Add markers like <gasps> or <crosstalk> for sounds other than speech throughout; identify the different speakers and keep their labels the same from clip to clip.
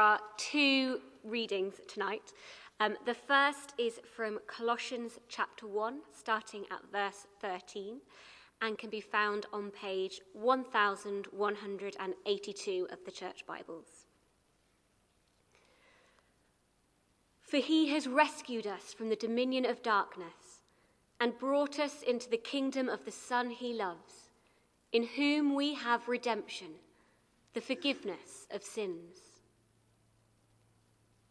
Speaker 1: are two readings tonight. Um, the first is from Colossians chapter 1, starting at verse 13, and can be found on page 1182 of the Church Bibles. For he has rescued us from the dominion of darkness and brought us into the kingdom of the Son he loves, in whom we have redemption, the forgiveness of sins.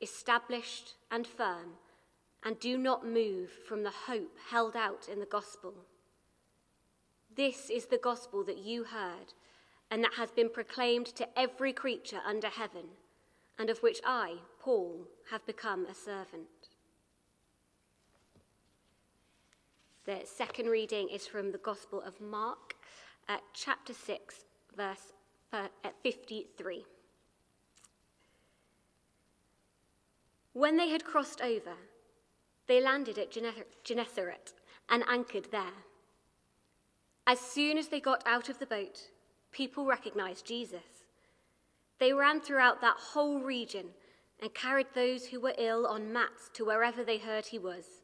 Speaker 1: established and firm, and do not move from the hope held out in the gospel. This is the gospel that you heard, and that has been proclaimed to every creature under heaven, and of which I, Paul, have become a servant. The second reading is from the Gospel of Mark, uh, chapter 6, verse uh, 53. When they had crossed over, they landed at Gennesaret and anchored there. As soon as they got out of the boat, people recognized Jesus. They ran throughout that whole region and carried those who were ill on mats to wherever they heard he was.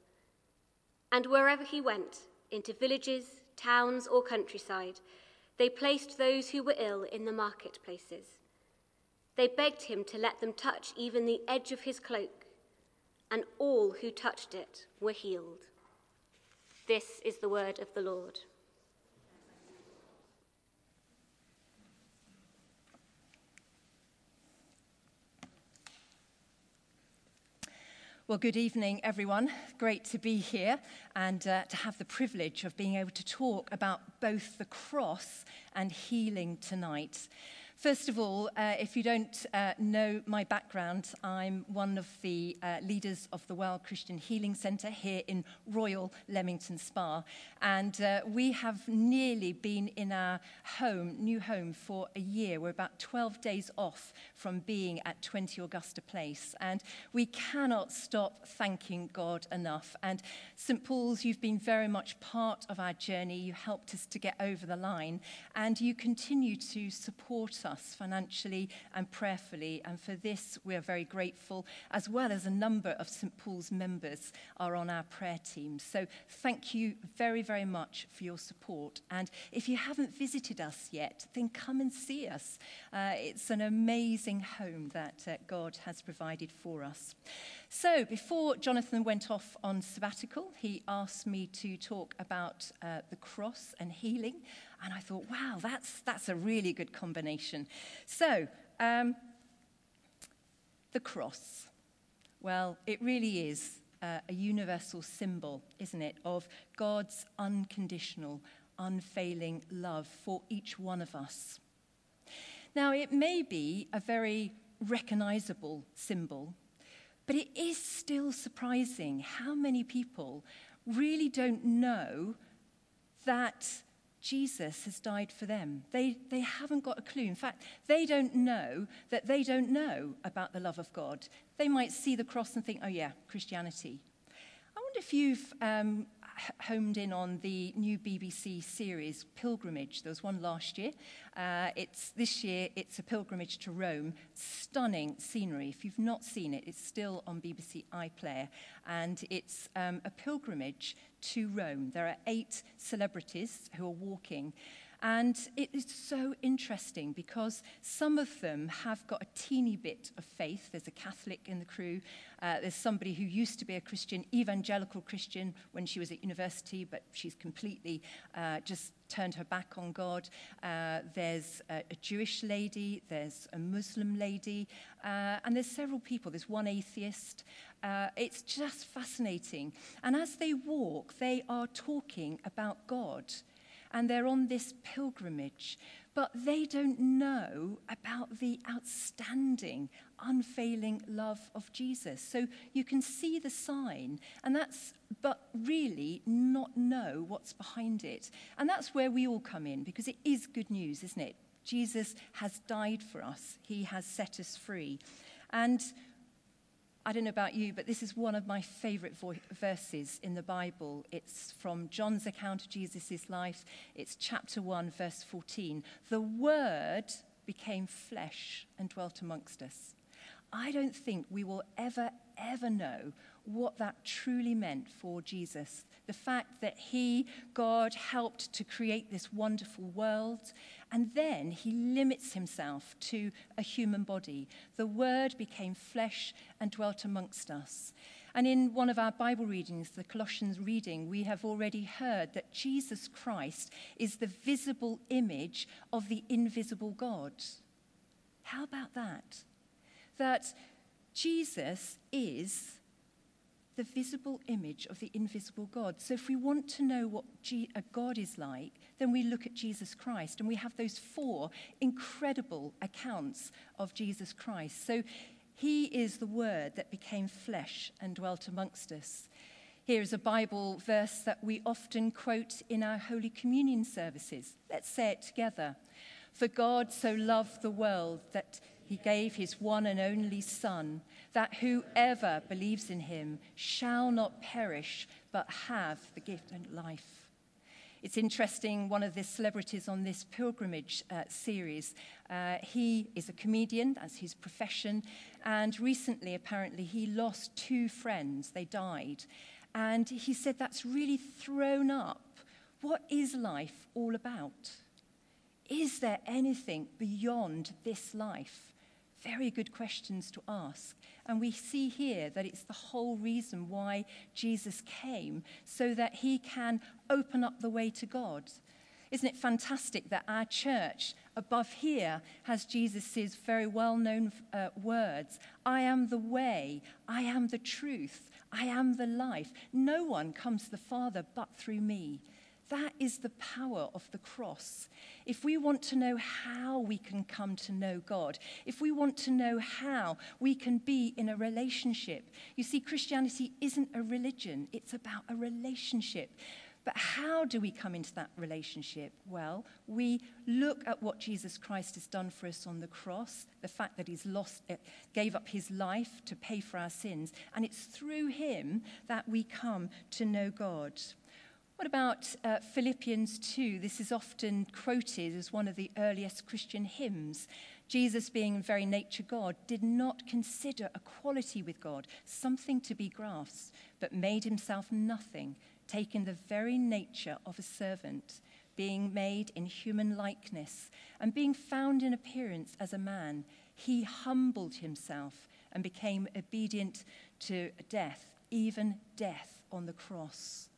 Speaker 1: And wherever he went, into villages, towns, or countryside, they placed those who were ill in the marketplaces they begged him to let them touch even the edge of his cloak, and all who touched it were healed. This is the word of the Lord.
Speaker 2: Well, good evening, everyone. Great to be here and uh, to have the privilege of being able to talk about both the cross and healing tonight. First of all, uh, if you don't uh, know my background, I'm one of the uh, leaders of the Well Christian Healing Centre here in Royal Leamington Spa. And uh, we have nearly been in our home, new home, for a year. We're about 12 days off from being at 20 Augusta Place. And we cannot stop thanking God enough. And St. Paul's, you've been very much part of our journey. You helped us to get over the line. And you continue to support us financially and prayerfully. And for this, we are very grateful, as well as a number of St. Paul's members are on our prayer team. So thank you very, very much for your support. And if you haven't visited us yet, then come and see us. Uh, it's an amazing home that uh, God has provided for us. So, before Jonathan went off on sabbatical, he asked me to talk about uh, the cross and healing. And I thought, wow, that's, that's a really good combination. So, um, the cross. Well, it really is uh, a universal symbol, isn't it, of God's unconditional, unfailing love for each one of us. Now, it may be a very recognizable symbol but it is still surprising how many people really don't know that Jesus has died for them. They, they haven't got a clue. In fact, they don't know that they don't know about the love of God. They might see the cross and think, oh, yeah, Christianity. I wonder if you've um, homed in on the new BBC series Pilgrimage. There was one last year. Uh, it's this year. It's a pilgrimage to Rome. Stunning scenery. If you've not seen it, it's still on BBC iPlayer, and it's um, a pilgrimage to Rome. There are eight celebrities who are walking. And it is so interesting because some of them have got a teeny bit of faith. There's a Catholic in the crew. Uh, there's somebody who used to be a Christian, evangelical Christian, when she was at university, but she's completely uh, just turned her back on God. Uh, there's a, a Jewish lady, there's a Muslim lady, uh, and there's several people. There's one atheist. Uh, it's just fascinating. And as they walk, they are talking about God. And they're on this pilgrimage, but they don't know about the outstanding, unfailing love of Jesus. So you can see the sign, and that's, but really not know what's behind it. And that's where we all come in, because it is good news, isn't it? Jesus has died for us, he has set us free. And I don't know about you, but this is one of my favorite vo- verses in the Bible. It's from John's account of Jesus' life. It's chapter 1, verse 14. The Word became flesh and dwelt amongst us. I don't think we will ever, ever know what that truly meant for Jesus. The fact that he, God, helped to create this wonderful world, and then he limits himself to a human body. The Word became flesh and dwelt amongst us. And in one of our Bible readings, the Colossians reading, we have already heard that Jesus Christ is the visible image of the invisible God. How about that? That Jesus is the visible image of the invisible God. So, if we want to know what a uh, God is like, then we look at Jesus Christ, and we have those four incredible accounts of Jesus Christ. So, he is the Word that became flesh and dwelt amongst us. Here is a Bible verse that we often quote in our Holy Communion services. Let's say it together. For God so loved the world that he gave his one and only Son, that whoever believes in him shall not perish, but have the gift of life. It's interesting, one of the celebrities on this pilgrimage uh, series, uh, he is a comedian, that's his profession, and recently, apparently, he lost two friends. They died. And he said that's really thrown up what is life all about? Is there anything beyond this life? Very good questions to ask. And we see here that it's the whole reason why Jesus came, so that he can open up the way to God. Isn't it fantastic that our church above here has Jesus' very well known uh, words I am the way, I am the truth, I am the life. No one comes to the Father but through me. That is the power of the cross. If we want to know how we can come to know God, if we want to know how we can be in a relationship, you see, Christianity isn't a religion, it's about a relationship. But how do we come into that relationship? Well, we look at what Jesus Christ has done for us on the cross, the fact that he's lost, uh, gave up his life to pay for our sins, and it's through him that we come to know God. What about uh, Philippians 2? This is often quoted as one of the earliest Christian hymns. Jesus, being in very nature God, did not consider equality with God something to be grasped, but made himself nothing, taking the very nature of a servant, being made in human likeness, and being found in appearance as a man. He humbled himself and became obedient to death, even death on the cross.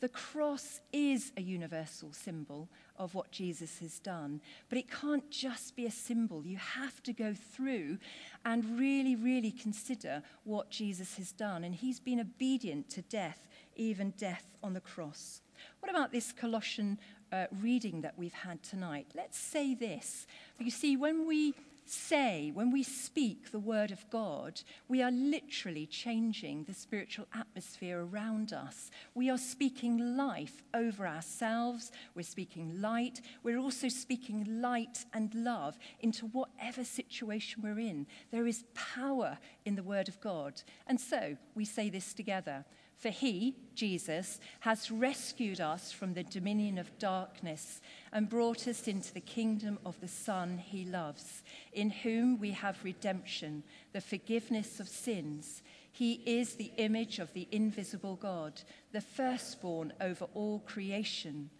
Speaker 2: The cross is a universal symbol of what Jesus has done, but it can't just be a symbol. You have to go through and really, really consider what Jesus has done. And he's been obedient to death, even death on the cross. What about this Colossian uh, reading that we've had tonight? Let's say this. You see, when we say, when we speak the word of God, we are literally changing the spiritual atmosphere around us. We are speaking life over ourselves. We're speaking light. We're also speaking light and love into whatever situation we're in. There is power in the word of God. And so we say this together For he, Jesus, has rescued us from the dominion of darkness and brought us into the kingdom of the Son he loves, in whom we have redemption, the forgiveness of sins. He is the image of the invisible God, the firstborn over all creation.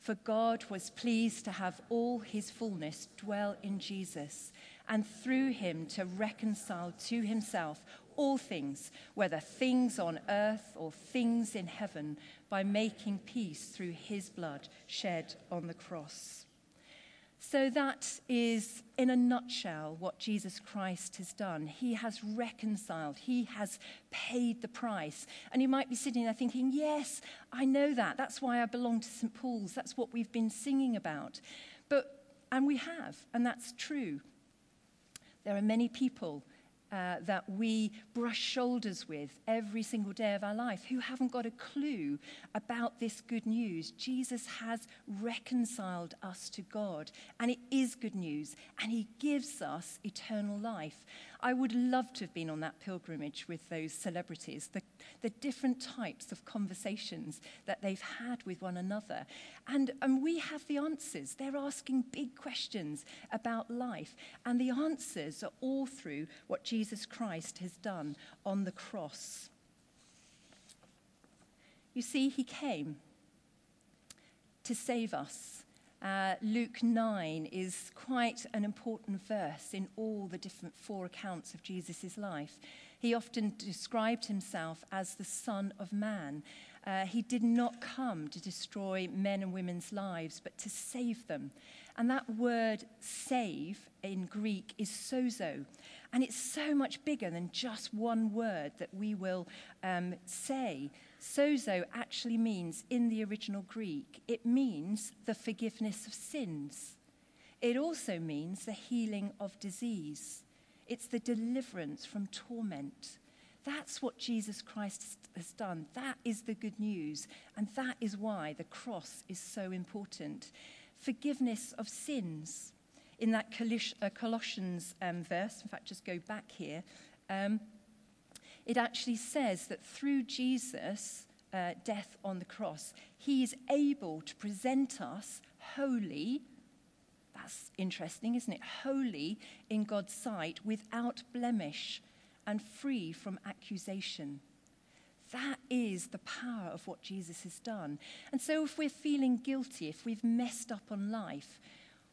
Speaker 2: For God was pleased to have all his fullness dwell in Jesus, and through him to reconcile to himself all things, whether things on earth or things in heaven, by making peace through his blood shed on the cross. So, that is, in a nutshell, what Jesus Christ has done. He has reconciled, He has paid the price. And you might be sitting there thinking, Yes, I know that. That's why I belong to St. Paul's. That's what we've been singing about. But, and we have, and that's true. There are many people uh, that we brush shoulders with every single day of our life who haven't got a clue about this good news. Jesus has reconciled us to God, and it is good news, and He gives us eternal life. I would love to have been on that pilgrimage with those celebrities, the, the different types of conversations that they've had with one another. And, and we have the answers. They're asking big questions about life, and the answers are all through what Jesus Christ has done on the cross. You see, he came to save us uh, Luke 9 is quite an important verse in all the different four accounts of Jesus' life. He often described himself as the Son of Man. Uh, he did not come to destroy men and women's lives, but to save them. And that word save in Greek is sozo. And it's so much bigger than just one word that we will um, say. Sozo actually means, in the original Greek, it means the forgiveness of sins. It also means the healing of disease. It's the deliverance from torment. That's what Jesus Christ has done. That is the good news. And that is why the cross is so important. Forgiveness of sins. In that uh, Colossians um, verse, in fact, just go back here, um, it actually says that through Jesus' uh, death on the cross, he is able to present us holy. That's interesting, isn't it? Holy in God's sight, without blemish and free from accusation. That is the power of what Jesus has done. And so, if we're feeling guilty, if we've messed up on life,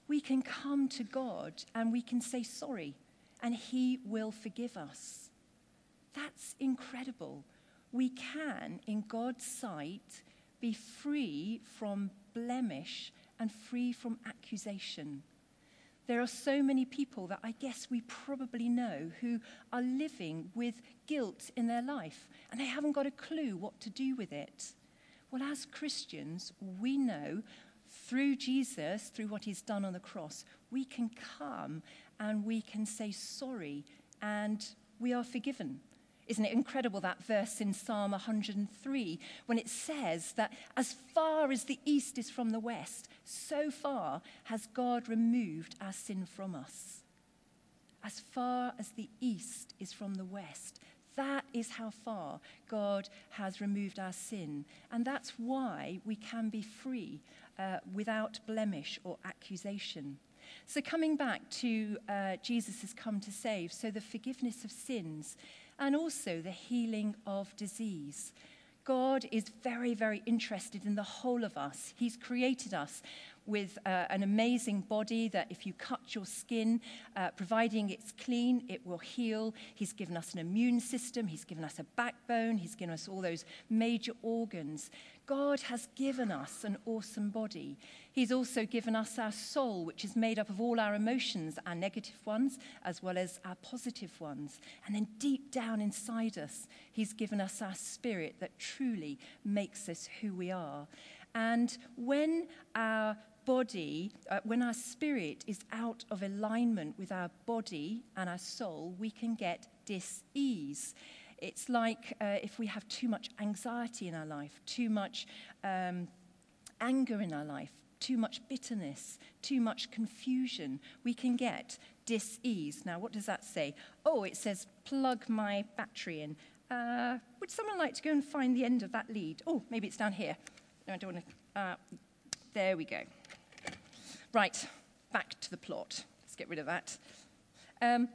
Speaker 2: we can come to God and we can say sorry, and He will forgive us. That's incredible. We can, in God's sight, be free from blemish and free from accusation. There are so many people that I guess we probably know who are living with guilt in their life and they haven't got a clue what to do with it. Well, as Christians, we know through Jesus, through what he's done on the cross, we can come and we can say sorry and we are forgiven. Isn't it incredible that verse in Psalm 103 when it says that as far as the east is from the west, so far has God removed our sin from us? As far as the east is from the west, that is how far God has removed our sin. And that's why we can be free uh, without blemish or accusation. So, coming back to uh, Jesus has come to save, so the forgiveness of sins and also the healing of disease. God is very, very interested in the whole of us. He's created us with uh, an amazing body that if you cut your skin, uh, providing it's clean, it will heal. He's given us an immune system, He's given us a backbone, He's given us all those major organs. God has given us an awesome body. He's also given us our soul, which is made up of all our emotions, our negative ones as well as our positive ones. And then deep down inside us, He's given us our spirit that truly makes us who we are. And when our body, uh, when our spirit is out of alignment with our body and our soul, we can get dis ease. It's like uh, if we have too much anxiety in our life, too much um, anger in our life, too much bitterness, too much confusion, we can get dis ease. Now, what does that say? Oh, it says plug my battery in Uh, would someone like to go and find the end of that lead? Oh, maybe it's down here. No, I don't want to. Uh, there we go. Right, back to the plot. Let's get rid of that. Um,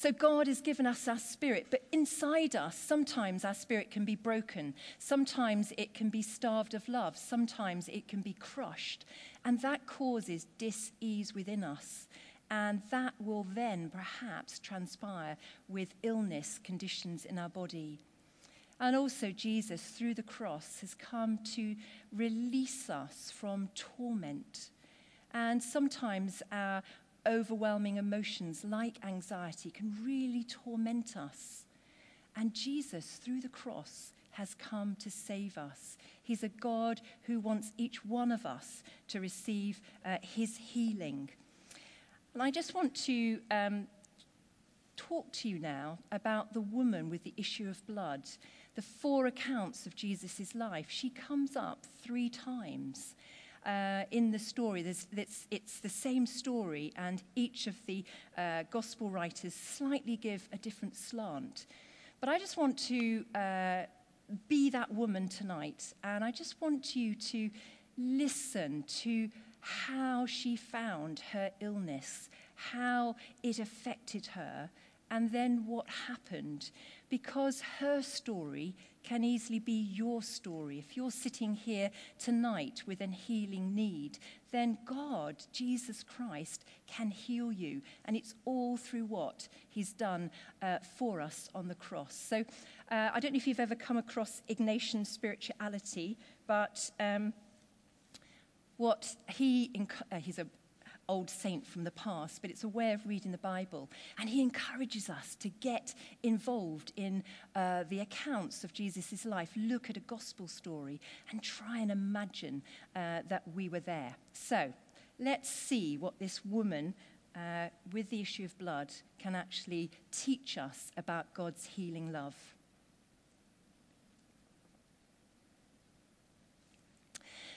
Speaker 2: so God has given us our spirit, but inside us, sometimes our spirit can be broken. Sometimes it can be starved of love. Sometimes it can be crushed. And that causes dis-ease within us. And that will then perhaps transpire with illness conditions in our body. And also, Jesus, through the cross, has come to release us from torment. And sometimes our overwhelming emotions, like anxiety, can really torment us. And Jesus, through the cross, has come to save us. He's a God who wants each one of us to receive uh, his healing. And I just want to um, talk to you now about the woman with the issue of blood. The four accounts of Jesus' life. She comes up three times. Uh, in the story. It's, it's, the same story, and each of the uh, gospel writers slightly give a different slant. But I just want to uh, be that woman tonight, and I just want you to listen to how she found her illness, how it affected her, and then what happened. Because her story can easily be your story. If you're sitting here tonight with an healing need, then God, Jesus Christ, can heal you. And it's all through what He's done uh, for us on the cross. So uh, I don't know if you've ever come across Ignatian spirituality, but. Um, what he, uh, he's an old saint from the past, but it's a way of reading the Bible. And he encourages us to get involved in uh, the accounts of Jesus' life, look at a gospel story, and try and imagine uh, that we were there. So let's see what this woman uh, with the issue of blood can actually teach us about God's healing love.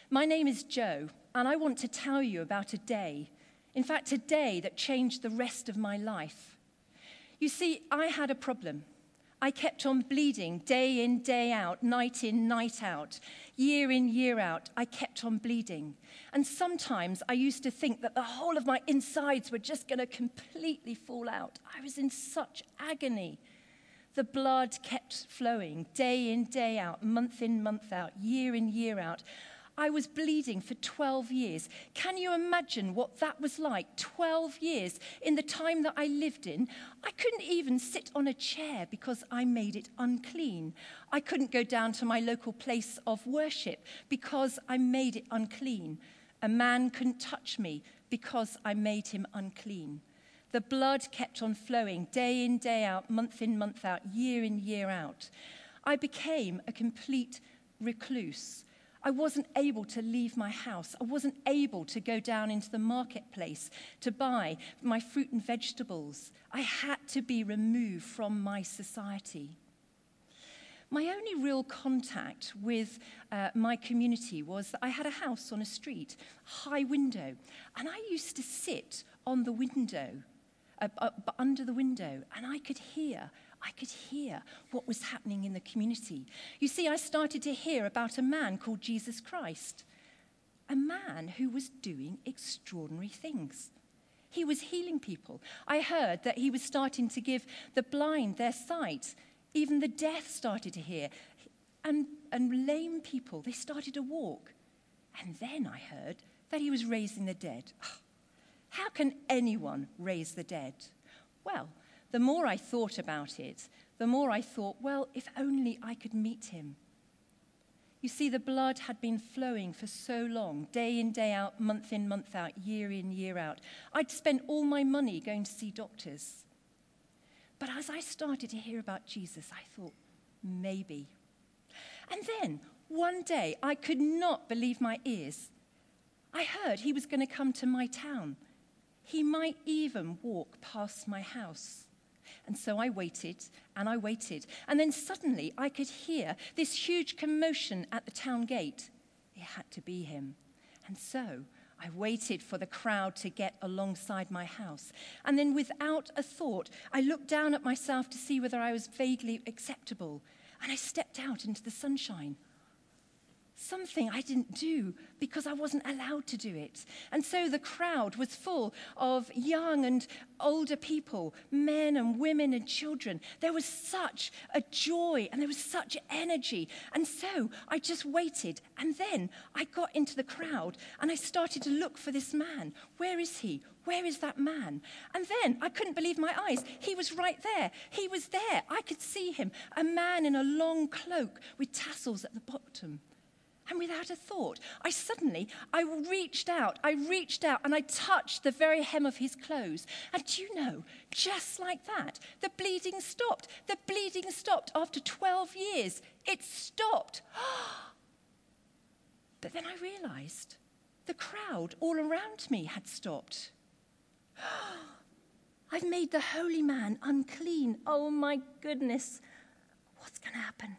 Speaker 2: My name is Joe, and I want to tell you about a day, in fact, a day that changed the rest of my life. You see, I had a problem. I kept on bleeding day in, day out, night in, night out, year in, year out. I kept on bleeding. And sometimes I used to think that the whole of my insides were just going to completely fall out. I was in such agony. The blood kept flowing day in, day out, month in, month out, year in, year out. I was bleeding for 12 years. Can you imagine what that was like? 12 years in the time that I lived in. I couldn't even sit on a chair because I made it unclean. I couldn't go down to my local place of worship because I made it unclean. A man couldn't touch me because I made him unclean. The blood kept on flowing day in, day out, month in, month out, year in, year out. I became a complete recluse. I wasn't able to leave my house. I wasn't able to go down into the marketplace to buy my fruit and vegetables. I had to be removed from my society. My only real contact with uh, my community was that I had a house on a street, high window, and I used to sit on the window, uh, uh, under the window, and I could hear I could hear what was happening in the community. You see, I started to hear about a man called Jesus Christ, a man who was doing extraordinary things. He was healing people. I heard that he was starting to give the blind their sight. Even the deaf started to hear. And, and lame people, they started to walk. And then I heard that he was raising the dead. <sighs> How can anyone raise the dead? Well, the more I thought about it, the more I thought, well, if only I could meet him. You see, the blood had been flowing for so long, day in, day out, month in, month out, year in, year out. I'd spent all my money going to see doctors. But as I started to hear about Jesus, I thought, maybe. And then, one day, I could not believe my ears. I heard he was going to come to my town. He might even walk past my house. And so I waited and I waited. And then suddenly I could hear this huge commotion at the town gate. It had to be him. And so I waited for the crowd to get alongside my house. And then, without a thought, I looked down at myself to see whether I was vaguely acceptable. And I stepped out into the sunshine something I didn't do because I wasn't allowed to do it. And so the crowd was full of young and older people, men and women and children. There was such a joy and there was such energy. And so I just waited. And then I got into the crowd and I started to look for this man. Where is he? Where is that man? And then I couldn't believe my eyes. He was right there. He was there. I could see him. A man in a long cloak with tassels at the bottom. And without a thought, I suddenly, I reached out, I reached out and I touched the very hem of his clothes. And do you know, just like that, the bleeding stopped. The bleeding stopped after 12 years. It stopped. <gasps> but then I realized the crowd all around me had stopped. <gasps> I've made the holy man unclean. Oh my goodness. What's going to happen?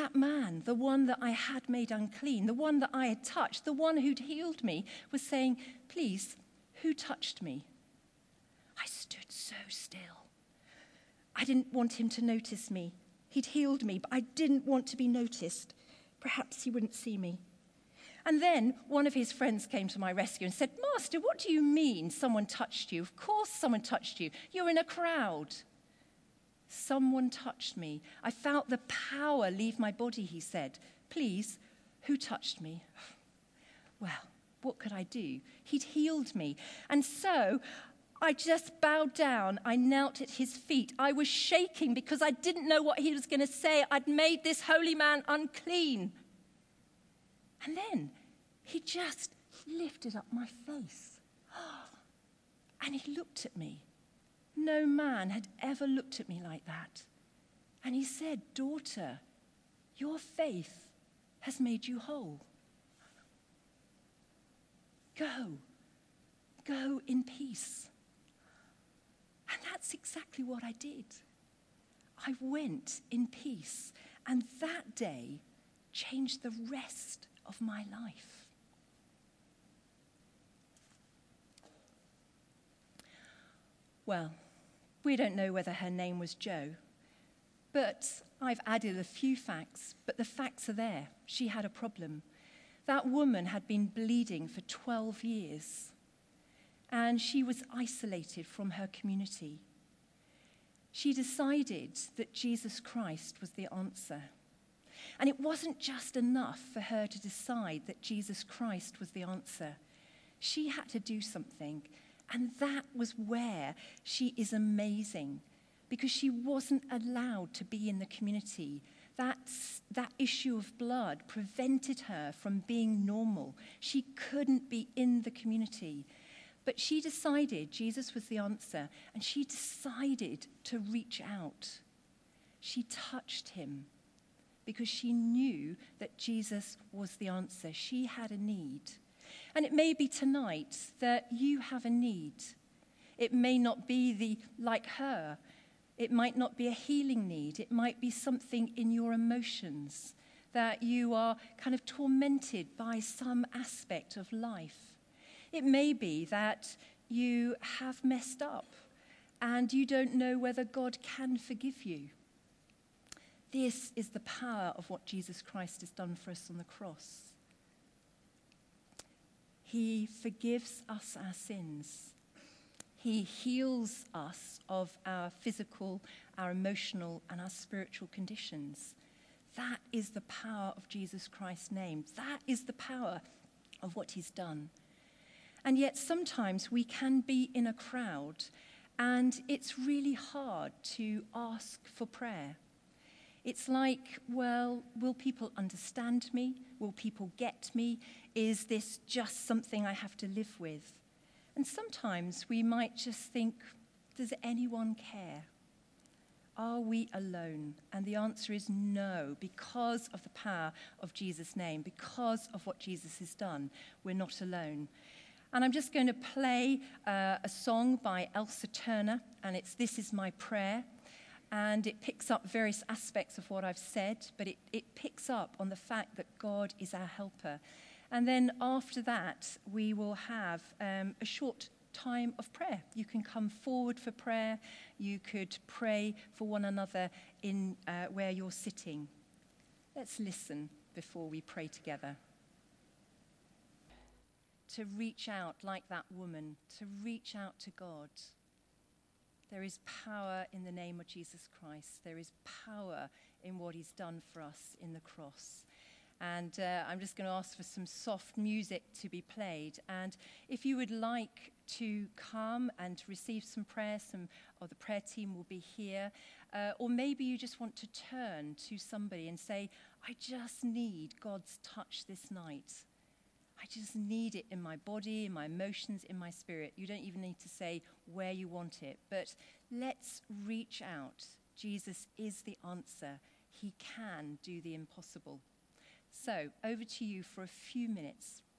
Speaker 2: That man, the one that I had made unclean, the one that I had touched, the one who'd healed me, was saying, Please, who touched me? I stood so still. I didn't want him to notice me. He'd healed me, but I didn't want to be noticed. Perhaps he wouldn't see me. And then one of his friends came to my rescue and said, Master, what do you mean someone touched you? Of course someone touched you. You're in a crowd. Someone touched me. I felt the power leave my body, he said. Please, who touched me? <laughs> Well, what could I do? He'd healed me. And so I just bowed down. I knelt at his feet. I was shaking because I didn't know what he was going to say. I'd made this holy man unclean. And then he just lifted up my face. <gasps> And he looked at me. No man had ever looked at me like that. And he said, Daughter, your faith has made you whole. Go. Go in peace. And that's exactly what I did. I went in peace. And that day changed the rest of my life. Well, we don't know whether her name was Jo, but I've added a few facts, but the facts are there. She had a problem. That woman had been bleeding for 12 years, and she was isolated from her community. She decided that Jesus Christ was the answer. And it wasn't just enough for her to decide that Jesus Christ was the answer. She had to do something. And that was where she is amazing because she wasn't allowed to be in the community. That's, that issue of blood prevented her from being normal. She couldn't be in the community. But she decided Jesus was the answer, and she decided to reach out. She touched him because she knew that Jesus was the answer. She had a need. And it may be tonight that you have a need. It may not be the like her. It might not be a healing need. It might be something in your emotions that you are kind of tormented by some aspect of life. It may be that you have messed up and you don't know whether God can forgive you. This is the power of what Jesus Christ has done for us on the cross. He forgives us our sins. He heals us of our physical, our emotional, and our spiritual conditions. That is the power of Jesus Christ's name. That is the power of what he's done. And yet, sometimes we can be in a crowd and it's really hard to ask for prayer. It's like, well, will people understand me? Will people get me? Is this just something I have to live with? And sometimes we might just think, does anyone care? Are we alone? And the answer is no, because of the power of Jesus' name, because of what Jesus has done, we're not alone. And I'm just going to play uh, a song by Elsa Turner, and it's This Is My Prayer and it picks up various aspects of what I've said, but it, it picks up on the fact that God is our helper. And then after that, we will have um, a short time of prayer. You can come forward for prayer. You could pray for one another in uh, where you're sitting. Let's listen before we pray together. To reach out like that woman, to reach out to God. There is power in the name of Jesus Christ. There is power in what he's done for us in the cross. And uh, I'm just going to ask for some soft music to be played. And if you would like to come and receive some prayer, some of the prayer team will be here. Uh, or maybe you just want to turn to somebody and say, I just need God's touch this night. I just need it in my body, in my emotions, in my spirit. You don't even need to say where you want it, but let's reach out. Jesus is the answer. He can do the impossible. So, over to you for a few minutes